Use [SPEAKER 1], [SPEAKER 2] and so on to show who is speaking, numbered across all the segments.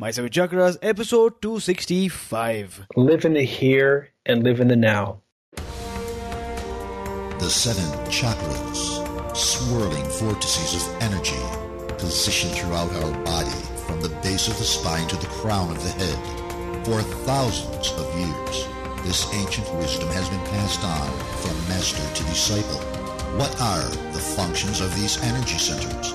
[SPEAKER 1] My Seven Chakras, episode 265.
[SPEAKER 2] Live in the here and live in the now.
[SPEAKER 3] The seven chakras, swirling vortices of energy, positioned throughout our body from the base of the spine to the crown of the head. For thousands of years, this ancient wisdom has been passed on from master to disciple. What are the functions of these energy centers?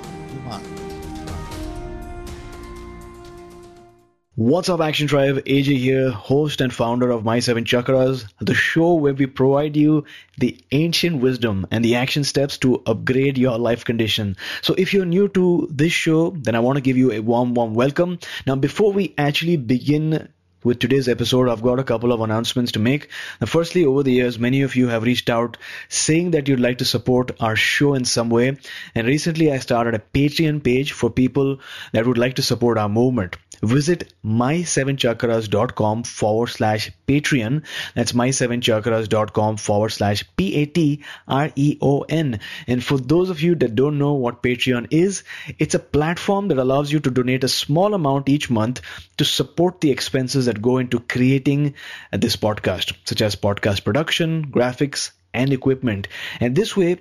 [SPEAKER 1] What's up, Action Tribe? AJ here, host and founder of My Seven Chakras, the show where we provide you the ancient wisdom and the action steps to upgrade your life condition. So, if you're new to this show, then I want to give you a warm, warm welcome. Now, before we actually begin with today's episode, I've got a couple of announcements to make. Now, firstly, over the years, many of you have reached out saying that you'd like to support our show in some way. And recently, I started a Patreon page for people that would like to support our movement visit my7chakras.com forward slash Patreon. That's my7chakras.com forward slash P A T R E O N. And for those of you that don't know what Patreon is, it's a platform that allows you to donate a small amount each month to support the expenses that go into creating this podcast, such as podcast production, graphics, and equipment. And this way,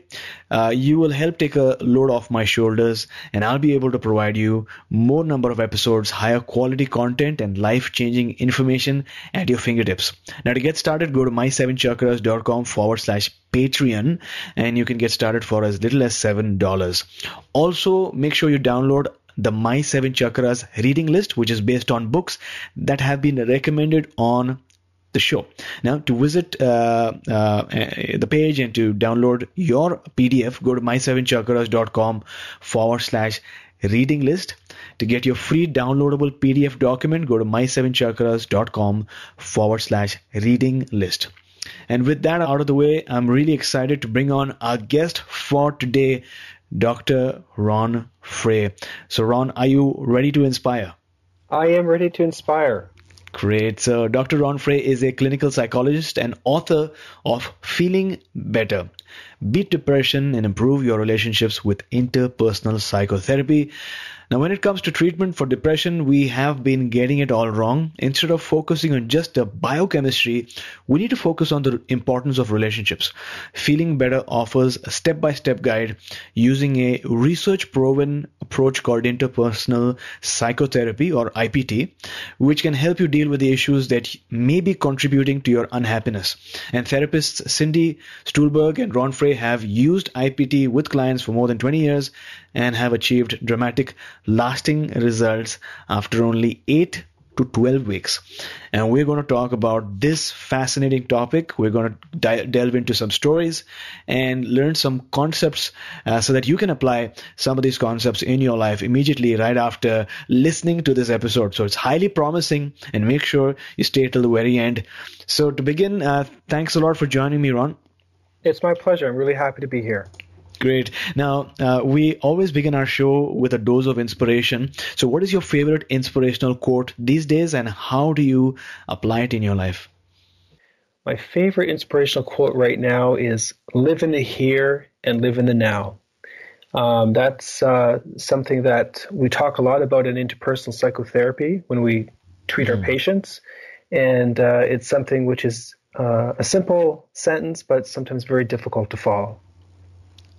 [SPEAKER 1] uh, you will help take a load off my shoulders, and I'll be able to provide you more number of episodes, higher quality content, and life changing information at your fingertips. Now, to get started, go to my7chakras.com forward slash Patreon, and you can get started for as little as $7. Also, make sure you download the My Seven Chakras reading list, which is based on books that have been recommended on the show. Now, to visit uh, uh, the page and to download your PDF, go to my7chakras.com forward slash reading list. To get your free downloadable PDF document, go to my7chakras.com forward slash reading list. And with that out of the way, I'm really excited to bring on our guest for today, Dr. Ron Frey. So, Ron, are you ready to inspire?
[SPEAKER 2] I am ready to inspire.
[SPEAKER 1] Great. So, Dr. Ron Frey is a clinical psychologist and author of Feeling Better Beat Depression and Improve Your Relationships with Interpersonal Psychotherapy. Now, when it comes to treatment for depression, we have been getting it all wrong. Instead of focusing on just the biochemistry, we need to focus on the importance of relationships. Feeling Better offers a step by step guide using a research proven approach called interpersonal psychotherapy or IPT, which can help you deal with the issues that may be contributing to your unhappiness. And therapists Cindy Stulberg and Ron Have used IPT with clients for more than 20 years and have achieved dramatic lasting results after only 8 to 12 weeks. And we're going to talk about this fascinating topic. We're going to di- delve into some stories and learn some concepts uh, so that you can apply some of these concepts in your life immediately right after listening to this episode. So it's highly promising and make sure you stay till the very end. So to begin, uh, thanks a lot for joining me, Ron.
[SPEAKER 2] It's my pleasure. I'm really happy to be here.
[SPEAKER 1] Great. Now, uh, we always begin our show with a dose of inspiration. So, what is your favorite inspirational quote these days, and how do you apply it in your life?
[SPEAKER 2] My favorite inspirational quote right now is live in the here and live in the now. Um, that's uh, something that we talk a lot about in interpersonal psychotherapy when we treat mm. our patients. And uh, it's something which is uh, a simple sentence, but sometimes very difficult to follow.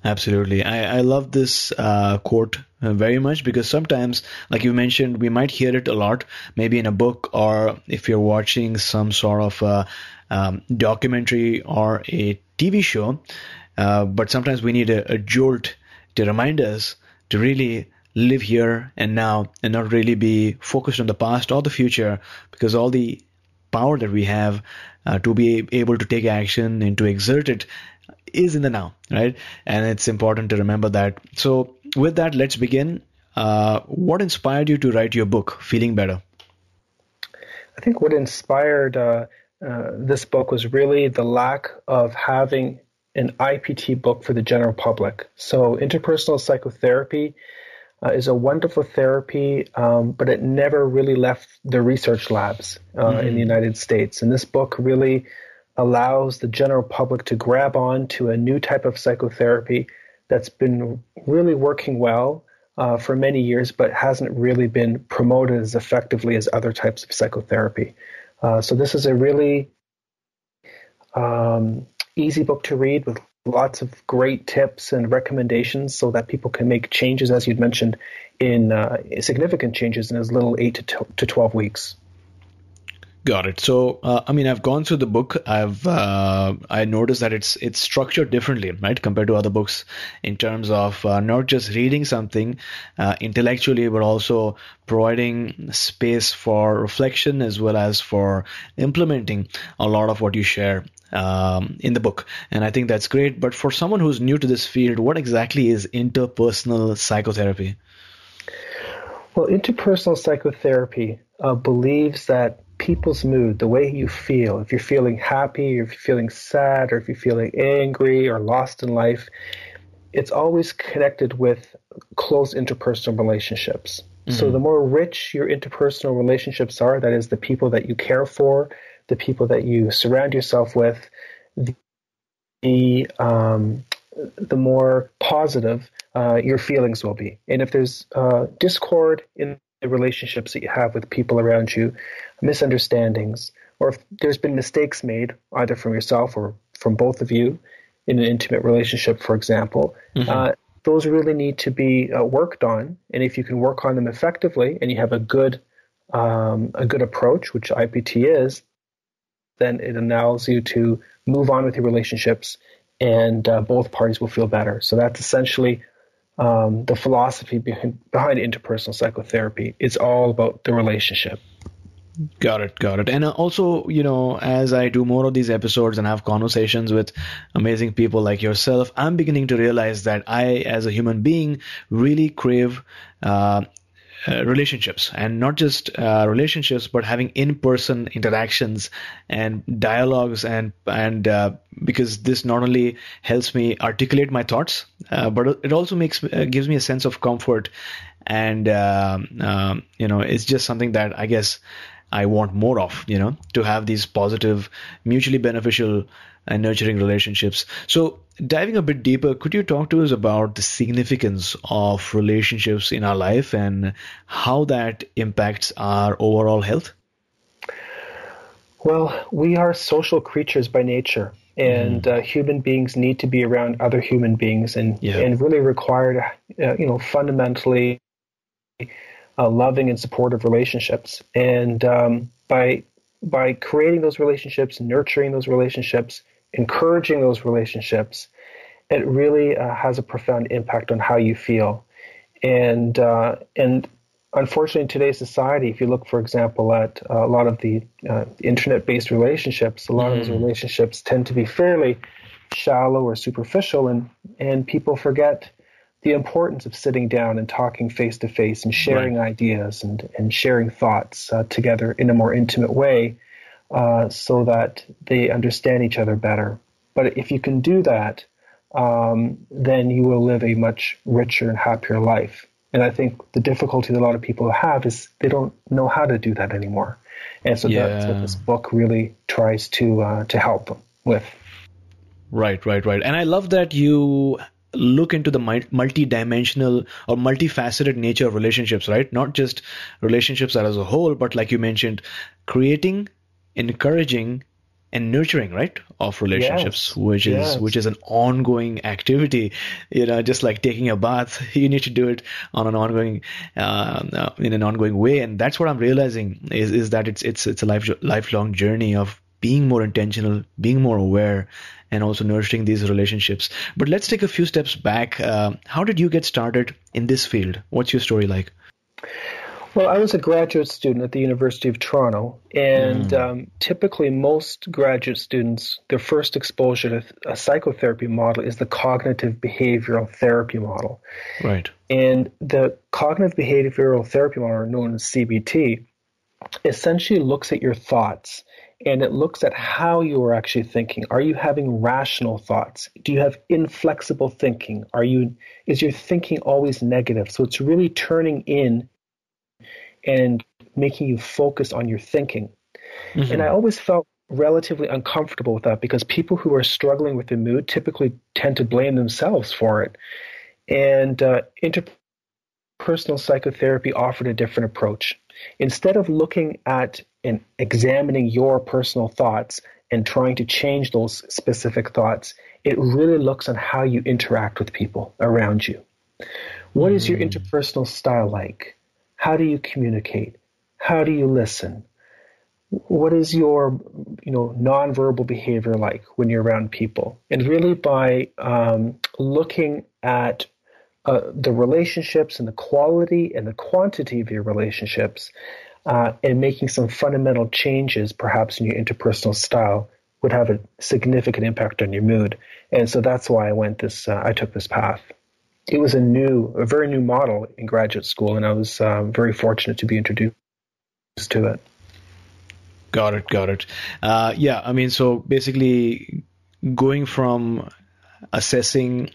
[SPEAKER 1] Absolutely. I, I love this uh, quote uh, very much because sometimes, like you mentioned, we might hear it a lot, maybe in a book or if you're watching some sort of uh, um, documentary or a TV show. Uh, but sometimes we need a, a jolt to remind us to really live here and now and not really be focused on the past or the future because all the power that we have uh, to be able to take action and to exert it is in the now, right? And it's important to remember that. So, with that, let's begin. Uh, what inspired you to write your book, Feeling Better?
[SPEAKER 2] I think what inspired uh, uh, this book was really the lack of having an IPT book for the general public. So, interpersonal psychotherapy uh, is a wonderful therapy, um, but it never really left the research labs uh, mm-hmm. in the United States. And this book really allows the general public to grab on to a new type of psychotherapy that's been really working well uh, for many years, but hasn't really been promoted as effectively as other types of psychotherapy. Uh, so this is a really um, easy book to read with lots of great tips and recommendations so that people can make changes, as you'd mentioned, in uh, significant changes in as little eight to, to 12 weeks.
[SPEAKER 1] Got it. So, uh, I mean, I've gone through the book. I've uh, I noticed that it's it's structured differently, right, compared to other books in terms of uh, not just reading something uh, intellectually, but also providing space for reflection as well as for implementing a lot of what you share um, in the book. And I think that's great. But for someone who's new to this field, what exactly is interpersonal psychotherapy?
[SPEAKER 2] Well, interpersonal psychotherapy uh, believes that people's mood, the way you feel, if you're feeling happy, or if you're feeling sad, or if you're feeling angry or lost in life, it's always connected with close interpersonal relationships. Mm-hmm. So the more rich your interpersonal relationships are, that is, the people that you care for, the people that you surround yourself with, the um, the more positive uh, your feelings will be. And if there's uh, discord in the relationships that you have with people around you, misunderstandings, or if there's been mistakes made either from yourself or from both of you in an intimate relationship, for example, mm-hmm. uh, those really need to be uh, worked on. And if you can work on them effectively, and you have a good um, a good approach, which IPT is, then it allows you to move on with your relationships, and uh, both parties will feel better. So that's essentially um, the philosophy behind, behind interpersonal psychotherapy. It's all about the relationship.
[SPEAKER 1] Got it, got it. And uh, also, you know, as I do more of these episodes and have conversations with amazing people like yourself, I'm beginning to realize that I, as a human being, really crave uh, uh, relationships. And not just uh, relationships but having in-person interactions and dialogues and and uh, because this not only helps me articulate my thoughts uh, but it also makes uh, gives me a sense of comfort. And um, um, you know it's just something that I guess I want more of, you know, to have these positive, mutually beneficial and nurturing relationships. So, diving a bit deeper, could you talk to us about the significance of relationships in our life and how that impacts our overall health?
[SPEAKER 2] Well, we are social creatures by nature, and mm. uh, human beings need to be around other human beings, and yeah. and really require, uh, you know, fundamentally uh, loving and supportive relationships. And um, by by creating those relationships, nurturing those relationships, encouraging those relationships, it really uh, has a profound impact on how you feel. And uh, and unfortunately, in today's society, if you look, for example, at uh, a lot of the uh, internet-based relationships, a lot mm. of those mm. relationships tend to be fairly shallow or superficial, and and people forget the importance of sitting down and talking face to face and sharing right. ideas and, and sharing thoughts uh, together in a more intimate way uh, so that they understand each other better. But if you can do that, um, then you will live a much richer and happier life. And I think the difficulty that a lot of people have is they don't know how to do that anymore. And so yeah. that's what this book really tries to uh, to help them with.
[SPEAKER 1] Right, right, right. And I love that you look into the multi-dimensional or multifaceted nature of relationships, right? Not just relationships as a whole, but like you mentioned, creating, encouraging, and nurturing, right, of relationships, yes. which is yes. which is an ongoing activity. You know, just like taking a bath, you need to do it on an ongoing, uh, uh, in an ongoing way, and that's what I'm realizing is is that it's it's it's a life lifelong journey of being more intentional, being more aware, and also nurturing these relationships. But let's take a few steps back. Uh, how did you get started in this field? What's your story like?
[SPEAKER 2] Well, I was a graduate student at the University of Toronto, and mm. um, typically most graduate students, their first exposure to a psychotherapy model is the cognitive behavioral therapy model.
[SPEAKER 1] Right.
[SPEAKER 2] And the cognitive behavioral therapy model, known as CBT, essentially looks at your thoughts and it looks at how you are actually thinking. Are you having rational thoughts? Do you have inflexible thinking? Are you is your thinking always negative? So it's really turning in and making you focus on your thinking. Mm-hmm. And I always felt relatively uncomfortable with that because people who are struggling with the mood typically tend to blame themselves for it. And uh, interpersonal psychotherapy offered a different approach. Instead of looking at and examining your personal thoughts and trying to change those specific thoughts, it really looks on how you interact with people around you. What is your hmm. interpersonal style like? How do you communicate? How do you listen? What is your, you know, nonverbal behavior like when you're around people? And really, by um, looking at uh, the relationships and the quality and the quantity of your relationships, uh, and making some fundamental changes, perhaps in your interpersonal style, would have a significant impact on your mood. And so that's why I went this. Uh, I took this path it was a new, a very new model in graduate school, and I was um, very fortunate to be introduced to it.
[SPEAKER 1] Got it, got it. Uh, yeah, I mean, so basically, going from assessing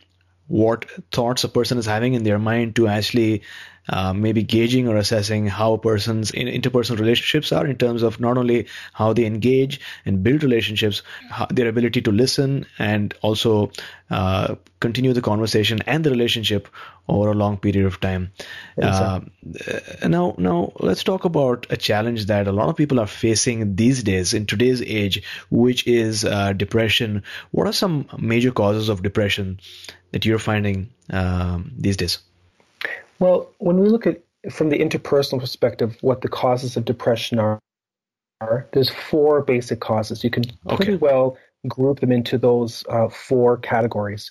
[SPEAKER 1] what thoughts a person is having in their mind to actually uh, maybe gauging or assessing how a person's in interpersonal relationships are in terms of not only how they engage and build relationships, how, their ability to listen and also uh, continue the conversation and the relationship over a long period of time. Uh, now, now let's talk about a challenge that a lot of people are facing these days in today's age, which is uh, depression. What are some major causes of depression that you're finding um, these days?
[SPEAKER 2] Well, when we look at from the interpersonal perspective, what the causes of depression are, are there's four basic causes. You can pretty okay. well group them into those uh, four categories.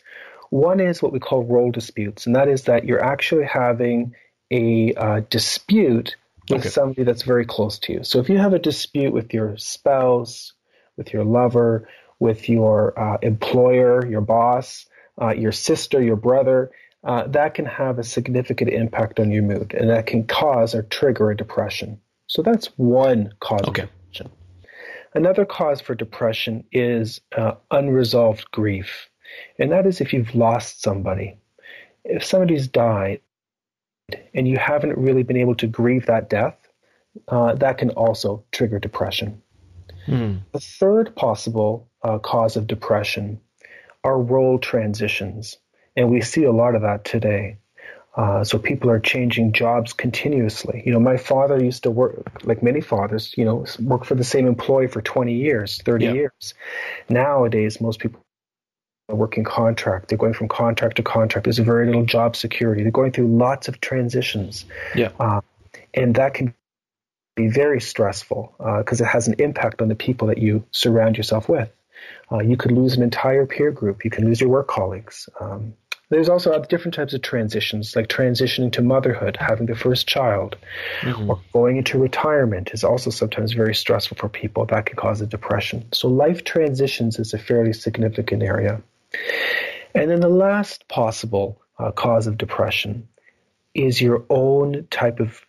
[SPEAKER 2] One is what we call role disputes, and that is that you're actually having a uh, dispute with okay. somebody that's very close to you. So if you have a dispute with your spouse, with your lover, with your uh, employer, your boss, uh, your sister, your brother, uh, that can have a significant impact on your mood and that can cause or trigger a depression. So that's one cause okay. of depression. Another cause for depression is uh, unresolved grief. And that is if you've lost somebody. If somebody's died and you haven't really been able to grieve that death, uh, that can also trigger depression. Mm. The third possible uh, cause of depression are role transitions. And we see a lot of that today. Uh, so people are changing jobs continuously. You know, my father used to work, like many fathers, you know, work for the same employee for 20 years, 30 years. Nowadays, most people are working contract. They're going from contract to contract. There's very little job security. They're going through lots of transitions.
[SPEAKER 1] Yeah. Uh,
[SPEAKER 2] and that can be very stressful because uh, it has an impact on the people that you surround yourself with. Uh, you could lose an entire peer group. You can lose your work colleagues. Um, there's also different types of transitions, like transitioning to motherhood, having the first child, mm-hmm. or going into retirement is also sometimes very stressful for people. That can cause a depression. So life transitions is a fairly significant area. And then the last possible uh, cause of depression is your own type of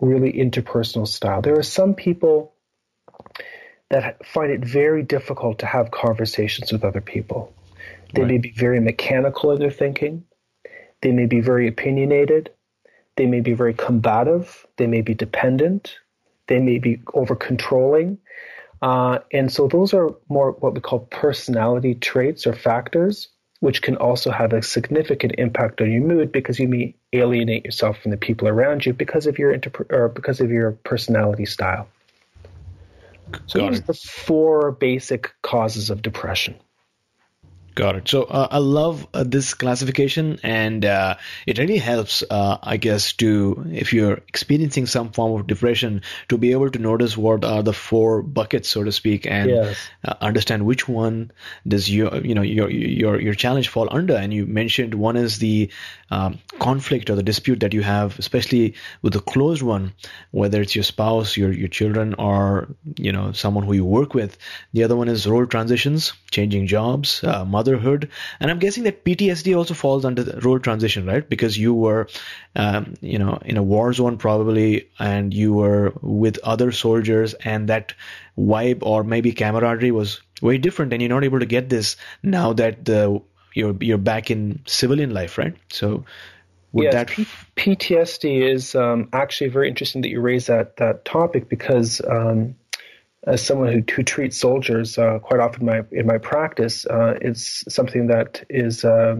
[SPEAKER 2] really interpersonal style. There are some people that find it very difficult to have conversations with other people. They right. may be very mechanical in their thinking. They may be very opinionated. They may be very combative. They may be dependent. They may be over controlling. Uh, and so those are more what we call personality traits or factors which can also have a significant impact on your mood because you may alienate yourself from the people around you because of your interp- or because of your personality style. So Got these are the four basic causes of depression.
[SPEAKER 1] Got it. So uh, I love uh, this classification, and uh, it really helps, uh, I guess, to if you're experiencing some form of depression, to be able to notice what are the four buckets, so to speak, and yes. Uh, understand which one does your, you know, your your your challenge fall under. And you mentioned one is the um, conflict or the dispute that you have, especially with the closed one, whether it's your spouse, your your children, or you know someone who you work with. The other one is role transitions, changing jobs, uh, motherhood, and I'm guessing that PTSD also falls under the role transition, right? Because you were, um, you know, in a war zone probably, and you were with other soldiers, and that vibe or maybe camaraderie was very different, and you're not able to get this now that the you're you're back in civilian life, right? So
[SPEAKER 2] would yes, that P- PTSD is um, actually very interesting that you raise that that topic because um, as someone who, who treats soldiers uh, quite often in my in my practice, uh, it's something that is uh,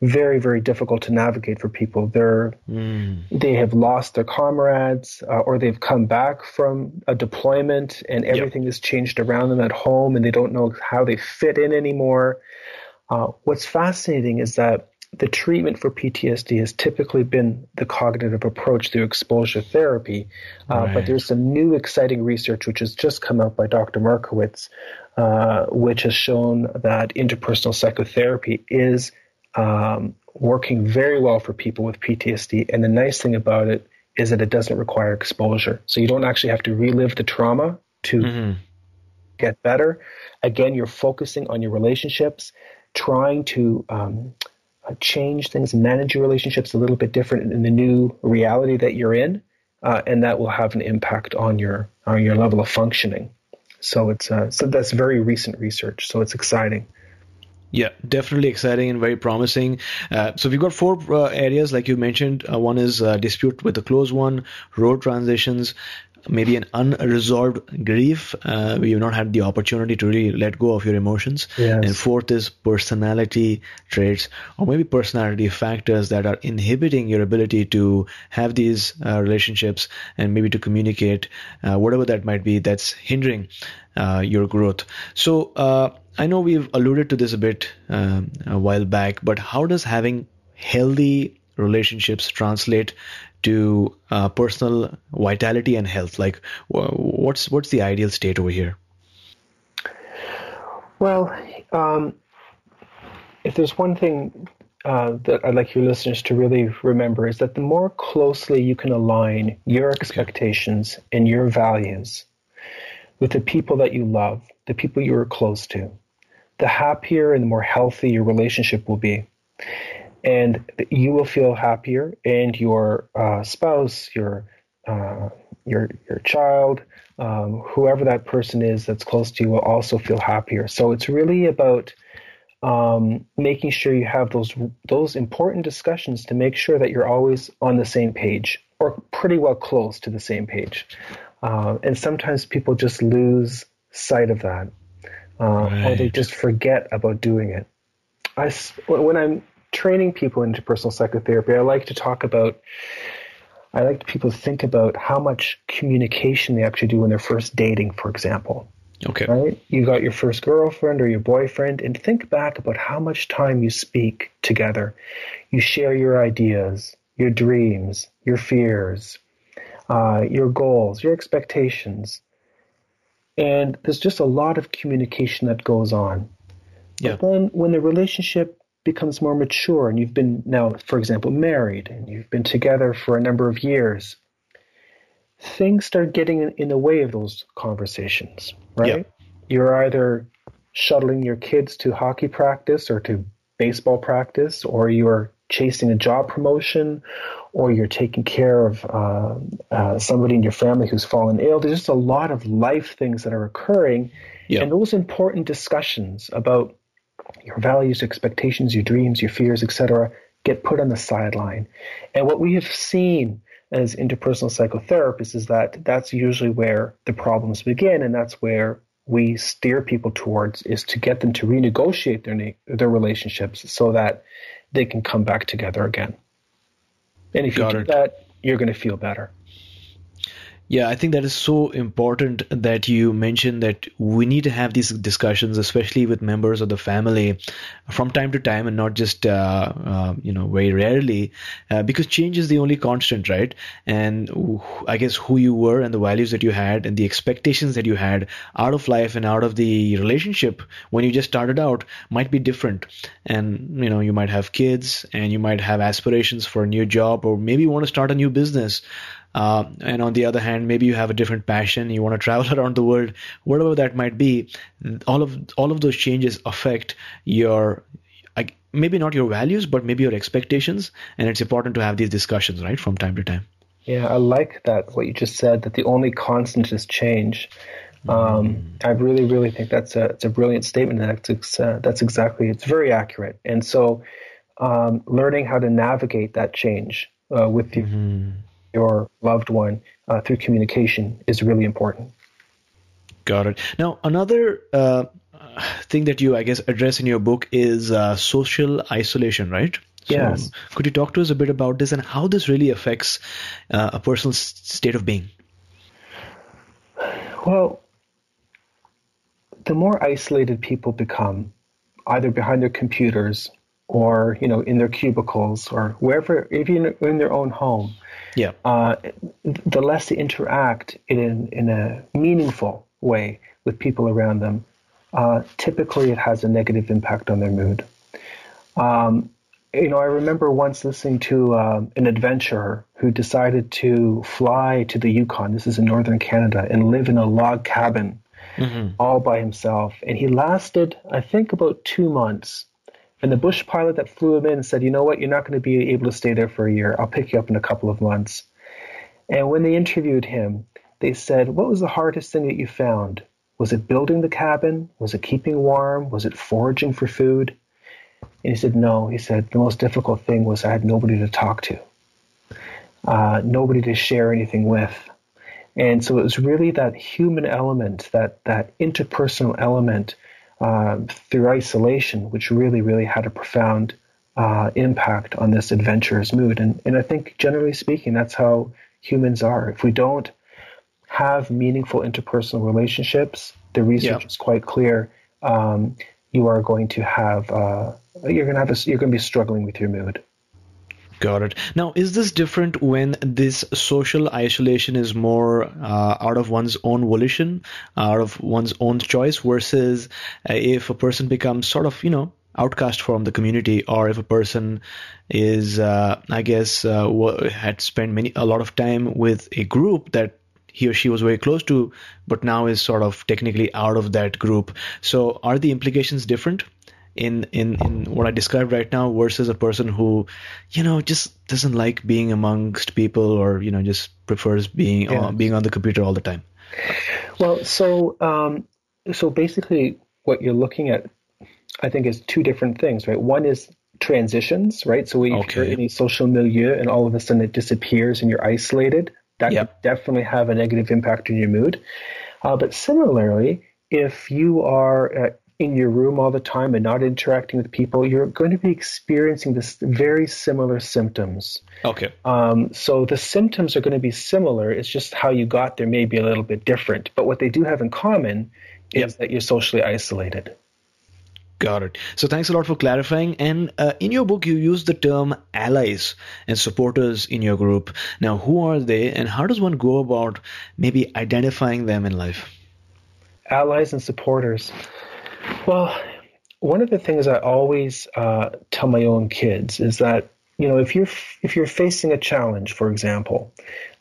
[SPEAKER 2] very very difficult to navigate for people. They're mm. they have lost their comrades, uh, or they've come back from a deployment, and everything yep. has changed around them at home, and they don't know how they fit in anymore. Uh, what's fascinating is that the treatment for PTSD has typically been the cognitive approach through exposure therapy, uh, right. but there's some new exciting research which has just come out by Dr. Markowitz, uh, which has shown that interpersonal psychotherapy is um, working very well for people with PTSD. And the nice thing about it is that it doesn't require exposure. So you don't actually have to relive the trauma to mm-hmm. get better. Again, you're focusing on your relationships trying to um, change things, manage your relationships a little bit different in the new reality that you're in, uh, and that will have an impact on your on your level of functioning. So it's uh, so that's very recent research. So it's exciting.
[SPEAKER 1] Yeah, definitely exciting and very promising. Uh, so we've got four uh, areas, like you mentioned. Uh, one is uh, dispute with the close one, role transitions, maybe an unresolved grief Uh, you've not had the opportunity to really let go of your emotions. Yes. And fourth is personality traits or maybe personality factors that are inhibiting your ability to have these uh, relationships and maybe to communicate, uh, whatever that might be, that's hindering uh, your growth. So uh, I know we've alluded to this a bit um, a while back, but how does having healthy relationships translate to uh, personal vitality and health? Like, what's what's the ideal state over here?
[SPEAKER 2] Well, um, if there's one thing uh, that I'd like your listeners to really remember is that the more closely you can align your expectations okay. and your values with the people that you love, the people you are close to, the happier and the more healthy your relationship will be and you will feel happier, and your uh, spouse, your uh, your your child, um, whoever that person is that's close to you, will also feel happier. So it's really about um, making sure you have those those important discussions to make sure that you're always on the same page or pretty well close to the same page. Uh, and sometimes people just lose sight of that, uh, right. or they just forget about doing it. I when I'm training people into personal psychotherapy, I like to talk about, I like people to think about how much communication they actually do when they're first dating, for example.
[SPEAKER 1] Okay.
[SPEAKER 2] Right? You got your first girlfriend or your boyfriend, and think back about how much time you speak together. You share your ideas, your dreams, your fears, uh, your goals, your expectations. And there's just a lot of communication that goes on. Yeah. But then when the relationship becomes more mature and you've been now, for example, married and you've been together for a number of years, things start getting in, the way of those conversations, right? Yep. You're either shuttling your kids to hockey practice or to baseball practice, or you're chasing a job promotion, or you're taking care of uh, uh, somebody in your family who's fallen ill. There's just a lot of life things that are occurring. Yep. And those important discussions about your values, expectations, your dreams, your fears, etc., get put on the sideline. And what we have seen as interpersonal psychotherapists is that that's usually where the problems begin, and that's where we steer people towards is to get them to renegotiate their their relationships so that they can come back together again. And if Got you do it. that, you're going to feel better.
[SPEAKER 1] Yeah, I think that is so important that you mentioned that we need to have these discussions, especially with members of the family, from time to time, and not just uh, uh, you know very rarely, uh, because change is the only constant, right? And I guess who you were and the values that you had and the expectations that you had out of life and out of the relationship when you just started out might be different, and you know you might have kids and you might have aspirations for a new job or maybe want to start a new business. Uh, and on the other hand, maybe you have a different passion, you want to travel around the world, whatever that might be. All of all of those changes affect your maybe not your values, but maybe your expectations, and it's important to have these discussions, right, from time to time.
[SPEAKER 2] Yeah, I like that what you just said that the only constant is change. Um, mm. I really, really think that's a it's a brilliant statement. That's uh, that's exactly it's very accurate. And so, um, learning how to navigate that change uh, with you, mm-hmm your loved one uh, through communication is really important.
[SPEAKER 1] Got it. Now, another uh, thing that you, I guess, address in your book is uh, social isolation, right?
[SPEAKER 2] So yes.
[SPEAKER 1] Could you talk to us a bit about this and how this really affects uh, a person's state of being?
[SPEAKER 2] Well, the more isolated people become, either behind their computers or you know in their cubicles or wherever, even in their own home,
[SPEAKER 1] yeah. Uh,
[SPEAKER 2] the less they interact in, in a meaningful way with people around them, uh, typically it has a negative impact on their mood. Um, you know, I remember once listening to uh, an adventurer who decided to fly to the Yukon, this is in northern Canada, and live in a log cabin mm-hmm. all by himself. And he lasted, I think, about two months. And the bush pilot that flew him in said, You know what? You're not going to be able to stay there for a year. I'll pick you up in a couple of months. And when they interviewed him, they said, What was the hardest thing that you found? Was it building the cabin? Was it keeping warm? Was it foraging for food? And he said, No. He said, The most difficult thing was I had nobody to talk to, uh, nobody to share anything with. And so it was really that human element, that, that interpersonal element uh, through isolation, which really, really had a profound uh, impact on this adventurous mood. And, and I think, generally speaking, that's how humans are. If we don't have meaningful interpersonal relationships, the research yeah. is quite clear. Um, you are going to have uh, you're going to have a, you're going to be struggling with your mood.
[SPEAKER 1] Got it. Now, is this different when this social isolation is more uh, out of one's own volition, out of one's own choice, versus uh, if a person becomes sort of, you know, outcast from the community, or if a person is, uh, I guess, uh, had spent many a lot of time with a group that he or she was very close to, but now is sort of technically out of that group. So, are the implications different? In in in what I described right now versus a person who, you know, just doesn't like being amongst people or you know just prefers being yeah. on, being on the computer all the time.
[SPEAKER 2] Well, so um, so basically, what you're looking at, I think, is two different things, right? One is transitions, right? So if okay. you're in a social milieu and all of a sudden it disappears and you're isolated, that yep. could definitely have a negative impact on your mood. Uh, but similarly, if you are in your room all the time and not interacting with people, you're going to be experiencing this very similar symptoms.
[SPEAKER 1] Okay.
[SPEAKER 2] Um, so the symptoms are going to be similar. It's just how you got there may be a little bit different. But what they do have in common is yep. that you're socially isolated.
[SPEAKER 1] Got it. So thanks a lot for clarifying. And uh, in your book, you use the term allies and supporters in your group. Now, who are they, and how does one go about maybe identifying them in life?
[SPEAKER 2] Allies and supporters. Well, one of the things I always uh, tell my own kids is that you know if you're if you're facing a challenge, for example,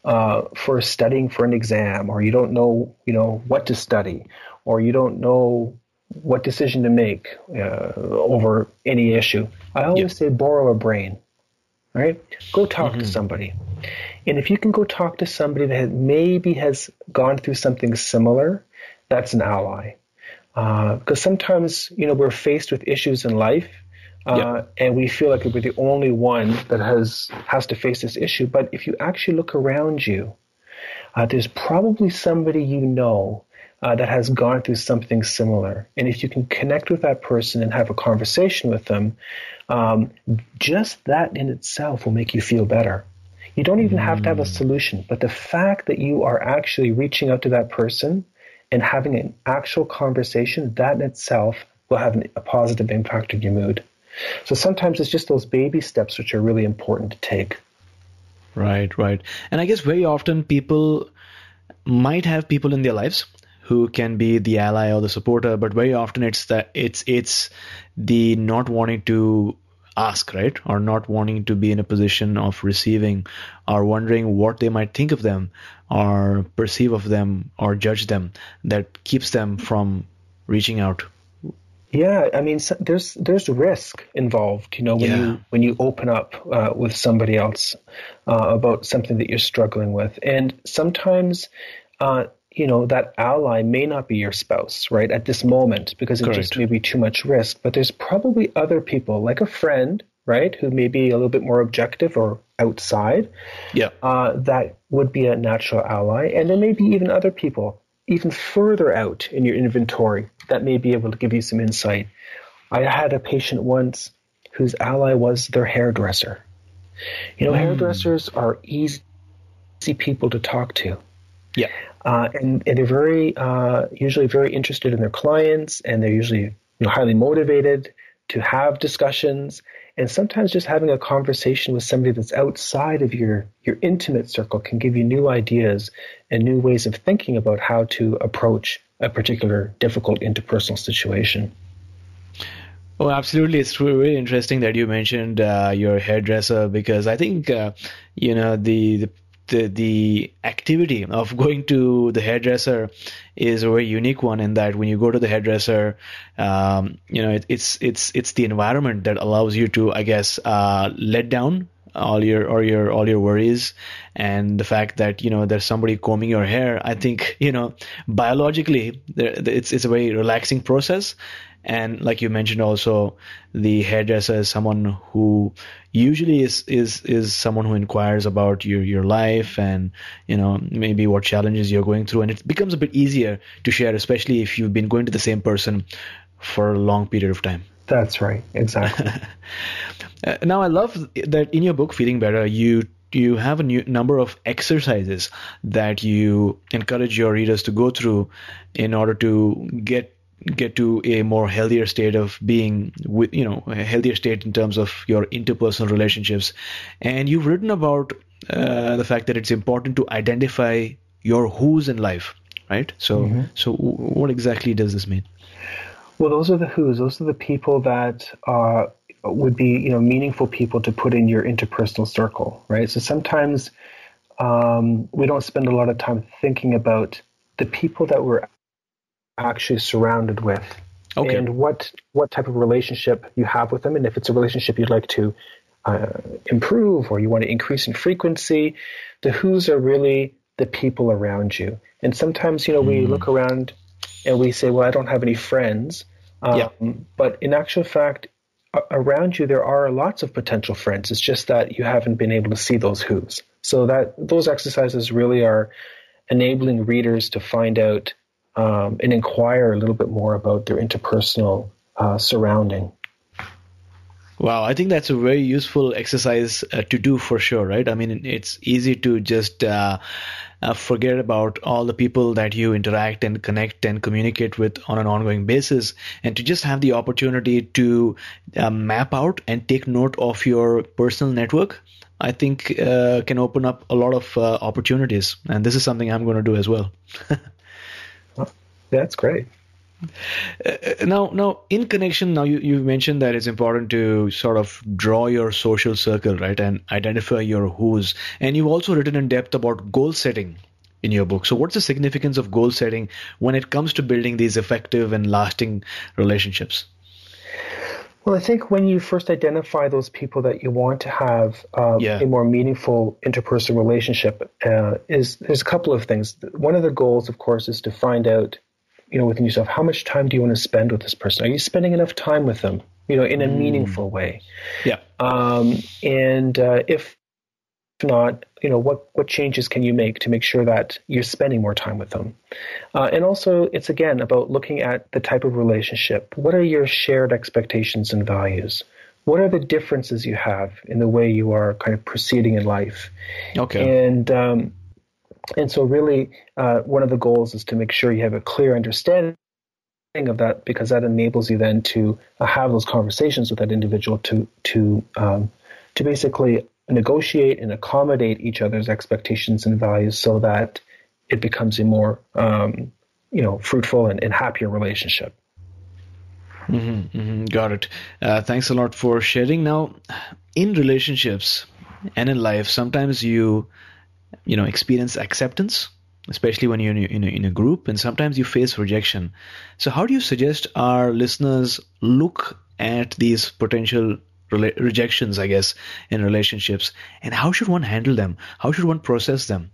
[SPEAKER 2] uh, for studying for an exam, or you don't know you know what to study, or you don't know what decision to make uh, over any issue, I always yep. say borrow a brain. Right? Go talk mm-hmm. to somebody. And if you can go talk to somebody that maybe has gone through something similar, that's an ally because uh, sometimes you know we're faced with issues in life uh, and we feel like we're the only one that has has to face this issue but if you actually look around you uh, there's probably somebody you know uh, that has gone through something similar. And if you can connect with that person and have a conversation with them, um, just that in itself will make you feel better. You don't even have to have a mm. solution, but the fact that you are actually reaching out to that person and having an actual conversation, that in itself will have a positive impact on your mood. So sometimes it's just those baby steps which are really important to take.
[SPEAKER 1] Right, right. And I guess very often people might have people in their lives who can be the ally or the supporter, but very often it's that it's it's the not wanting to ask, right? Or not wanting to be in a position of receiving or wondering what they might think of them or perceive of them or judge them that keeps them from reaching out.
[SPEAKER 2] Yeah, I mean, there's there's risk involved, you know, when yeah. you when you open up uh, with somebody else uh, about something that you're struggling with, and sometimes, uh, you know, that ally may not be your spouse, right, at this moment, because it Correct. just may be too much risk. But there's probably other people, like a friend, right, who may be a little bit more objective or outside,
[SPEAKER 1] yeah,
[SPEAKER 2] uh, that would be a natural ally, and there may be even other people even further out in your inventory that may be able to give you some insight. I had a patient once whose ally was their hairdresser. You know, mm. hairdressers are easy people to talk to.
[SPEAKER 1] Yeah.
[SPEAKER 2] Uh, and, and, they're very, uh, usually very interested in their clients, and they're usually you know, highly motivated to have discussions and sometimes just having a conversation with somebody that's outside of your, your intimate circle can give you new ideas and new ways of thinking about how to approach a particular difficult interpersonal situation.
[SPEAKER 1] Oh, absolutely. It's really interesting that you mentioned uh, your hairdresser because I think, uh, you know, the, the the the activity of going to the hairdresser is a very unique one in that when you go to the hairdresser, um, you know it, it's it's it's the environment that allows you to, I guess, uh, let down all your or your all your worries. And the fact that you know there's somebody combing your hair i think you know biologically it's it's a very relaxing process and like you mentioned also the hairdresser is someone who usually is is is someone who inquires about your your life and you know maybe what challenges you're going through. And it becomes a bit easier to share especially if you've been going to the same person for a long period of time.
[SPEAKER 2] That's right. Exactly.
[SPEAKER 1] Uh, now i love that in your book feeling better you you have a new number of exercises that you encourage your readers to go through in order to get get to a more healthier state of being with you know a healthier state in terms of your interpersonal relationships. And you've written about uh, the fact that it's important to identify your who's in life right? So mm-hmm. so what exactly does this mean?
[SPEAKER 2] Well those are the who's. Those are the people that uh, would be you know meaningful people to put in your interpersonal circle right? So sometimes um, we don't spend a lot of time thinking about the people that we're actually surrounded with okay. and what what type of relationship you have with them and if it's a relationship you'd like to uh, improve or you want to increase in frequency the who's are really the people around you and sometimes you know we hmm. look around and we say well i don't have any friends um, yeah. but in actual fact around you there are lots of potential friends it's just that you haven't been able to see those who's so that those exercises really are enabling readers to find out um, and inquire a little bit more about their interpersonal uh, surrounding.
[SPEAKER 1] Wow, I think that's a very useful exercise uh, to do for sure, right? I mean, it's easy to just uh, uh, forget about all the people that you interact and connect and communicate with on an ongoing basis, and to just have the opportunity to uh, map out and take note of your personal network. I think uh, can open up a lot of uh, opportunities, and this is something I'm going to do as well.
[SPEAKER 2] That's great.
[SPEAKER 1] Uh, now, now, in connection, now you, you mentioned that it's important to sort of draw your social circle, right, and identify your who's. And you've also written in depth about goal setting in your book. So, what's the significance of goal setting when it comes to building these effective and lasting relationships?
[SPEAKER 2] Well, I think when you first identify those people that you want to have uh, yeah. a more meaningful interpersonal relationship, uh, is there's a couple of things. One of the goals, of course, is to find out you know, within yourself, how much time do you want to spend with this person? Are you spending enough time with them, you know, in a mm. meaningful way?
[SPEAKER 1] Yeah.
[SPEAKER 2] Um, and uh, if not, you know, what, what changes can you make to make sure that you're spending more time with them? Uh, and also, it's again about looking at the type of relationship. What are your shared expectations and values? What are the differences you have in the way you are kind of proceeding in life?
[SPEAKER 1] Okay.
[SPEAKER 2] And um, and so, really, uh, one of the goals is to make sure you have a clear understanding of that, because that enables you then to uh, have those conversations with that individual to to um, to basically negotiate and accommodate each other's expectations and values so that it becomes a more um, you know fruitful and, and happier relationship.
[SPEAKER 1] Mm-hmm, mm-hmm, got it. Uh, thanks a lot for sharing. Now, in relationships and in life, sometimes you you know experience acceptance, especially when you're in a, in a, in a group, and sometimes you face rejection. So, how do you suggest our listeners look at these potential rela- rejections, I guess, in relationships, and how should one handle them? How should one process them?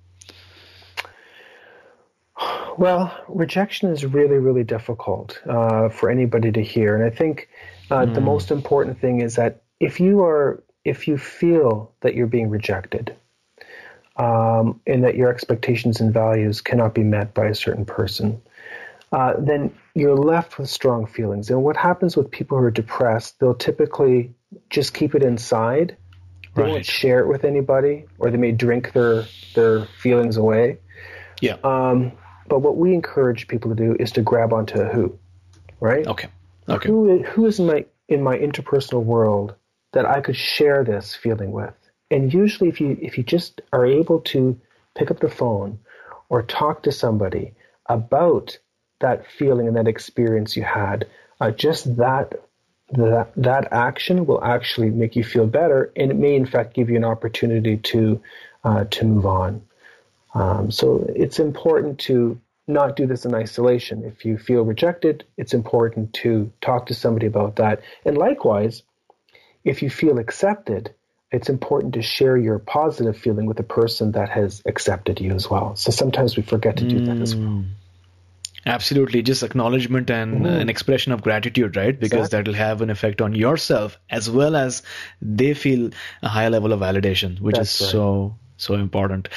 [SPEAKER 2] Well, rejection is really, really difficult uh, for anybody to hear, and I think uh, mm. the hmm. most important thing is that if you are, if you feel that you're being rejected, um, and that your expectations and values cannot be met by a certain person, uh, then you're left with strong feelings. And what happens with people who are depressed, they'll typically just keep it inside. They right. won't share it with anybody, or they may drink their their feelings away.
[SPEAKER 1] Yeah.
[SPEAKER 2] Um, but what we encourage people to do is to grab onto a who, right?
[SPEAKER 1] Okay. Okay.
[SPEAKER 2] Who who is in my in my interpersonal world that I could share this feeling with? And usually, if you if you just are able to pick up the phone or talk to somebody about that feeling and that experience you had, uh, just that that that action will actually make you feel better, and it may in fact give you an opportunity to uh, to move on. Um, so it's important to not do this in isolation. If you feel rejected, it's important to talk to somebody about that. And likewise, if you feel accepted, it's important to share your positive feeling with the person that has accepted you as well. So sometimes we forget to do mm. that as well. Mm.
[SPEAKER 1] Absolutely, just acknowledgement and uh, an expression of gratitude, right? Because exactly. that'll have an effect on yourself as well as they feel a higher level of validation, which That's is right. so so important.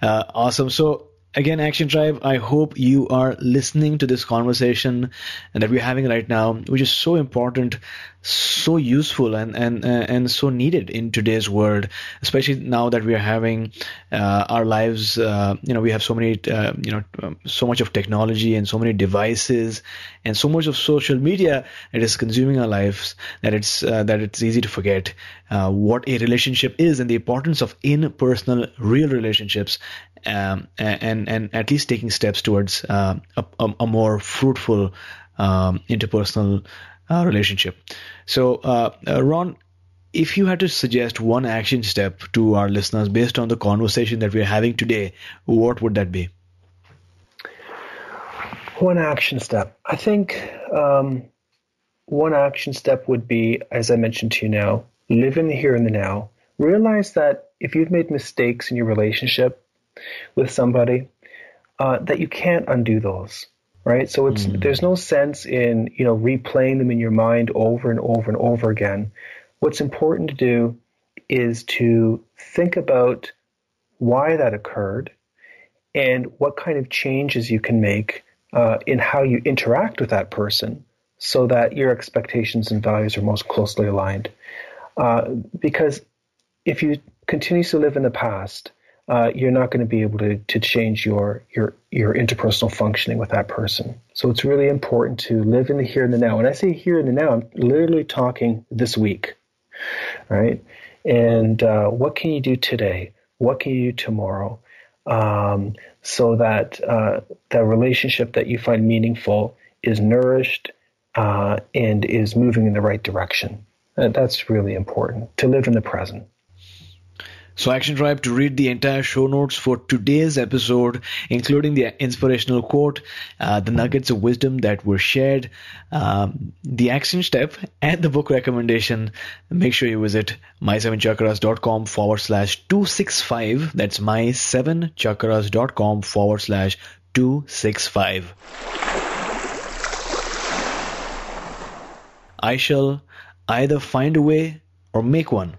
[SPEAKER 1] Uh, awesome. So again, Action Tribe, I hope you are listening to this conversation and that we're having right now, which is so important, so useful, and and uh, and so needed in today's world, especially now that we are having uh, our lives. Uh, you know, we have so many, uh, you know, um, so much of technology and so many devices, and so much of social media that is consuming our lives that it's uh, that it's easy to forget uh, what a relationship is and the importance of in-personal, real relationships um, and and at least taking steps towards a, a, more fruitful um, interpersonal uh, relationship. So, uh, uh, Ron, if you had to suggest one action step to our listeners based on the conversation that we're having today, what would that be?
[SPEAKER 2] One action step. I think um, one action step would be, as I mentioned to you now, live in the here and the now. Realize that if you've made mistakes in your relationship, with somebody, uh, that you can't undo those, right? So it's mm. there's no sense in you know replaying them in your mind over and over and over again. What's important to do is to think about why that occurred and what kind of changes you can make uh, in how you interact with that person so that your expectations and values are most closely aligned. Uh, because if you continue to live in the past, uh, you're not going to be able to, to change your, your, your interpersonal functioning with that person. So it's really important to live in the here and the now. When I say here and the now, I'm literally talking this week, right? And uh, what can you do today? What can you do tomorrow? Um, so that uh, that relationship that you find meaningful is nourished uh, and is moving in the right direction. And that's really important to live in the present.
[SPEAKER 1] So Action Tribe to read the entire show notes for today's episode, including the inspirational quote, uh, the nuggets of wisdom that were shared, um, the action step, and the book recommendation. Make sure you visit my7chakras.com forward slash 265. That's my7chakras.com forward slash 265. I shall either find a way or make one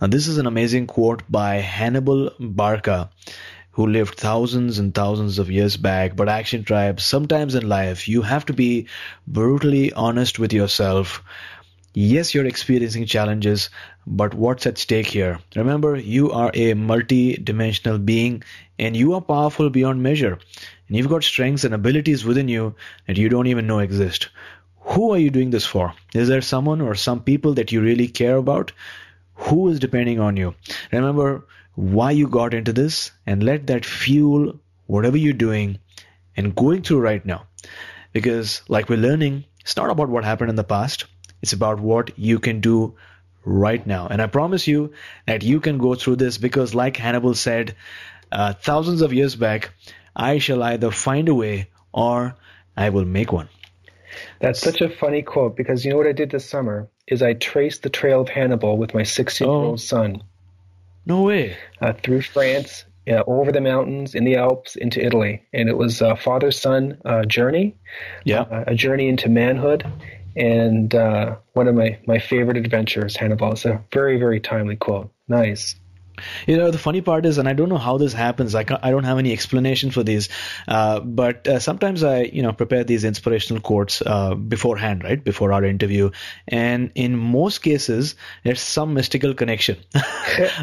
[SPEAKER 1] Now, this is an amazing quote by Hannibal Barca, who lived thousands and thousands of years back. But Action Tribe, sometimes in life, you have to be brutally honest with yourself. Yes, you're experiencing challenges, but what's at stake here? Remember, you are a multi dimensional being and you are powerful beyond measure. And you've got strengths and abilities within you that you don't even know exist. Who are you doing this for? Is there someone or some people that you really care about? Who is depending on you? Remember why you got into this and let that fuel whatever you're doing and going through right now. Because, like we're learning, it's not about what happened in the past, it's about what you can do right now. And I promise you that you can go through this because, like Hannibal said uh, thousands of years back, I shall either find a way or I will make one.
[SPEAKER 2] That's such a funny quote because you know what I did this summer is I traced the trail of Hannibal with my 16 year old oh. son.
[SPEAKER 1] No way.
[SPEAKER 2] Uh, through France, uh, over the mountains, in the Alps, into Italy, and it was a father son uh, journey.
[SPEAKER 1] Yeah,
[SPEAKER 2] uh, a journey into manhood, and uh, one of my my favorite adventures. Hannibal. It's a very very timely quote. Nice.
[SPEAKER 1] You know, the funny part is, and I don't know how this happens. I, I don't have any explanation for these, uh, but uh, sometimes I, you know, prepare these inspirational quotes uh, beforehand, right, before our interview, and in most cases, there's some mystical connection.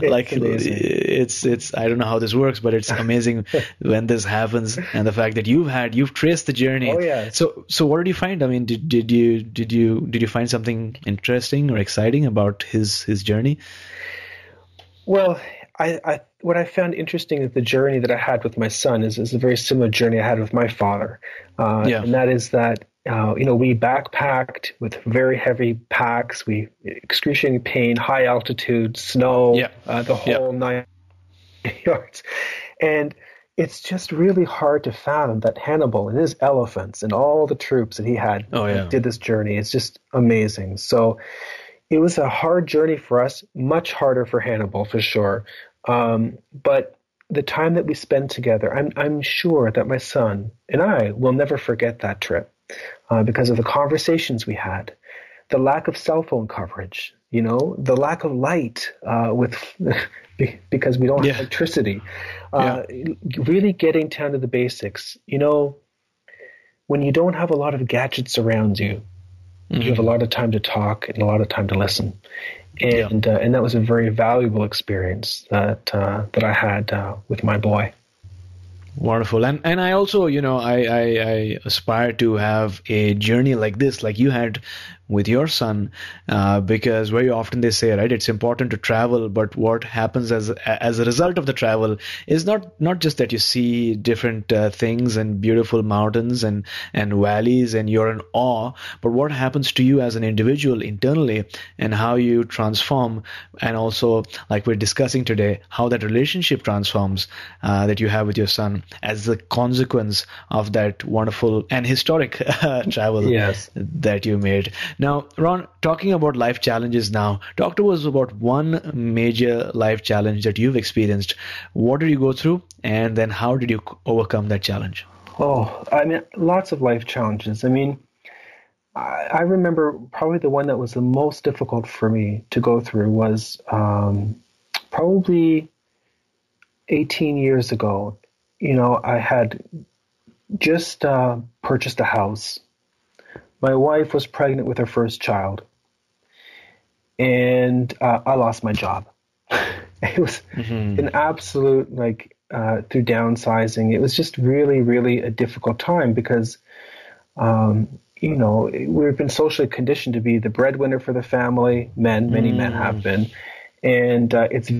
[SPEAKER 1] like it's it's I don't know how this works, but it's amazing when this happens, and the fact that you've had you've traced the journey.
[SPEAKER 2] Oh yeah.
[SPEAKER 1] So so what did you find? I mean, did did you did you did you find something interesting or exciting about his his journey?
[SPEAKER 2] Well, I, I, what I found interesting is the journey that I had with my son is, is a very similar journey I had with my father. Uh, yeah. And that is that, uh, you know, we backpacked with very heavy packs, we excruciating pain, high altitude, snow, yeah. uh, the whole yeah. nine yards. And it's just really hard to fathom that Hannibal and his elephants and all the troops that he had
[SPEAKER 1] oh, yeah.
[SPEAKER 2] did this journey. It's just amazing. So, it was a hard journey for us, much harder for Hannibal for sure. Um, but the time that we spend together, I'm, I'm sure that my son and I will never forget that trip uh, because of the conversations we had, the lack of cell phone coverage, you know, the lack of light uh, with because we don't yeah. have electricity. Uh, yeah. Really getting down to the basics. You know, when you don't have a lot of gadgets around you, Mm-hmm. You have a lot of time to talk and a lot of time to listen, and yeah. uh, and that was a very valuable experience that uh, that I had uh, with my boy.
[SPEAKER 1] Wonderful, and and I also, you know, I, I, I aspire to have a journey like this, like you had with your son uh, because very often they say right it's important to travel but what happens as as a result of the travel is not not just that you see different uh, things and beautiful mountains and and valleys and you're in awe but what happens to you as an individual internally and how you transform. And also like we're discussing today how that relationship transforms uh, that you have with your son as a consequence of that wonderful and historic uh, travel
[SPEAKER 2] yes.
[SPEAKER 1] that you made now, Ron, talking about life challenges now, talk to us about one major life challenge that you've experienced. What did you go through, and then how did you overcome that challenge?
[SPEAKER 2] Oh, I mean, lots of life challenges. I mean, I, I remember probably the one that was the most difficult for me to go through was um, probably 18 years ago. You know, I had just uh, purchased a house my wife was pregnant with her first child, and uh, I lost my job. it was mm-hmm. an absolute like uh, through downsizing. It was just really, really a difficult time because, um, you know, we've been socially conditioned to be the breadwinner for the family. Men, many mm. men have mm. been, and uh, it's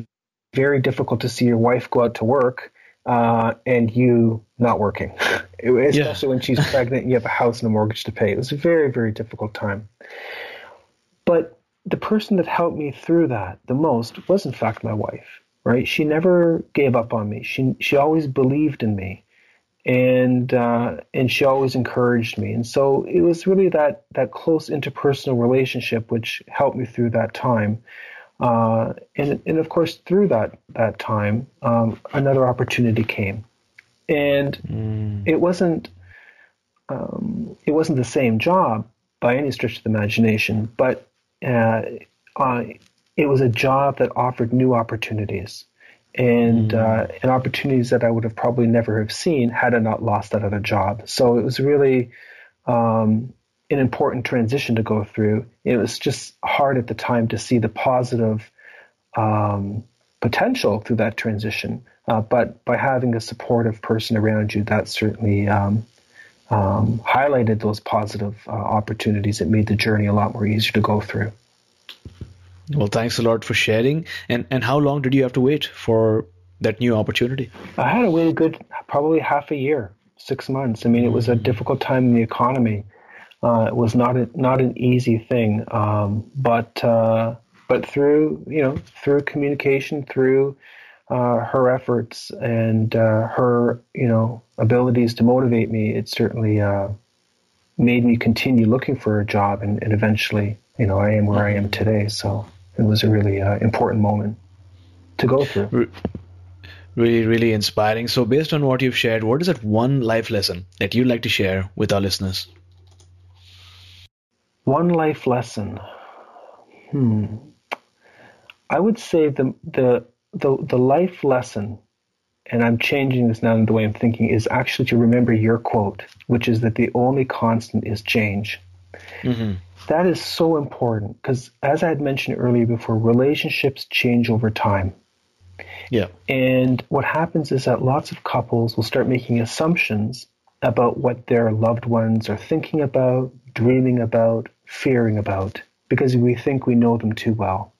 [SPEAKER 2] very difficult to see your wife go out to work uh, and you not working, especially yeah. when she's pregnant and you have a house and a mortgage to pay. It was a very, very difficult time. But the person that helped me through that the most was, in fact, my wife. Right? She never gave up on me. She she always believed in me, and uh, and she always encouraged me. And so it was really that that close interpersonal relationship which helped me through that time. Uh, and, and of course, through that that time, um, another opportunity came, and mm. it wasn't um, it wasn't the same job by any stretch of the imagination, but uh, uh, it was a job that offered new opportunities and mm. uh, and opportunities that I would have probably never have seen had I not lost that other job. So it was really um, an important transition to go through. It was just hard at the time to see the positive um, potential through that transition. Uh, but by having a supportive person around you, that certainly um, um, highlighted those positive uh, opportunities. It made the journey a lot more easier to go through.
[SPEAKER 1] Well, thanks a lot for sharing. And and how long did you have to wait for that new opportunity?
[SPEAKER 2] I had to wait a good probably half a year, six months. I mean, it was a difficult time in the economy. Uh, it was not a, not an easy thing, um, but uh, but through you know through communication, through uh, her efforts and uh, her you know abilities to motivate me, it certainly uh, made me continue looking for a job, and, and eventually you know I am where I am today. So it was a really uh, important moment to go through.
[SPEAKER 1] Really, really inspiring. So, based on what you've shared, what is that one life lesson that you'd like to share with our listeners?
[SPEAKER 2] One life lesson. Hmm. I would say the the the the life lesson, and I'm changing this now in the way I'm thinking, is actually to remember your quote, which is that the only constant is change. Mm-hmm that is so important because, as I had mentioned earlier before, relationships change over time.
[SPEAKER 1] Yeah.
[SPEAKER 2] And what happens is that lots of couples will start making assumptions about what their loved ones are thinking about, dreaming about, fearing about, because we think we know them too well.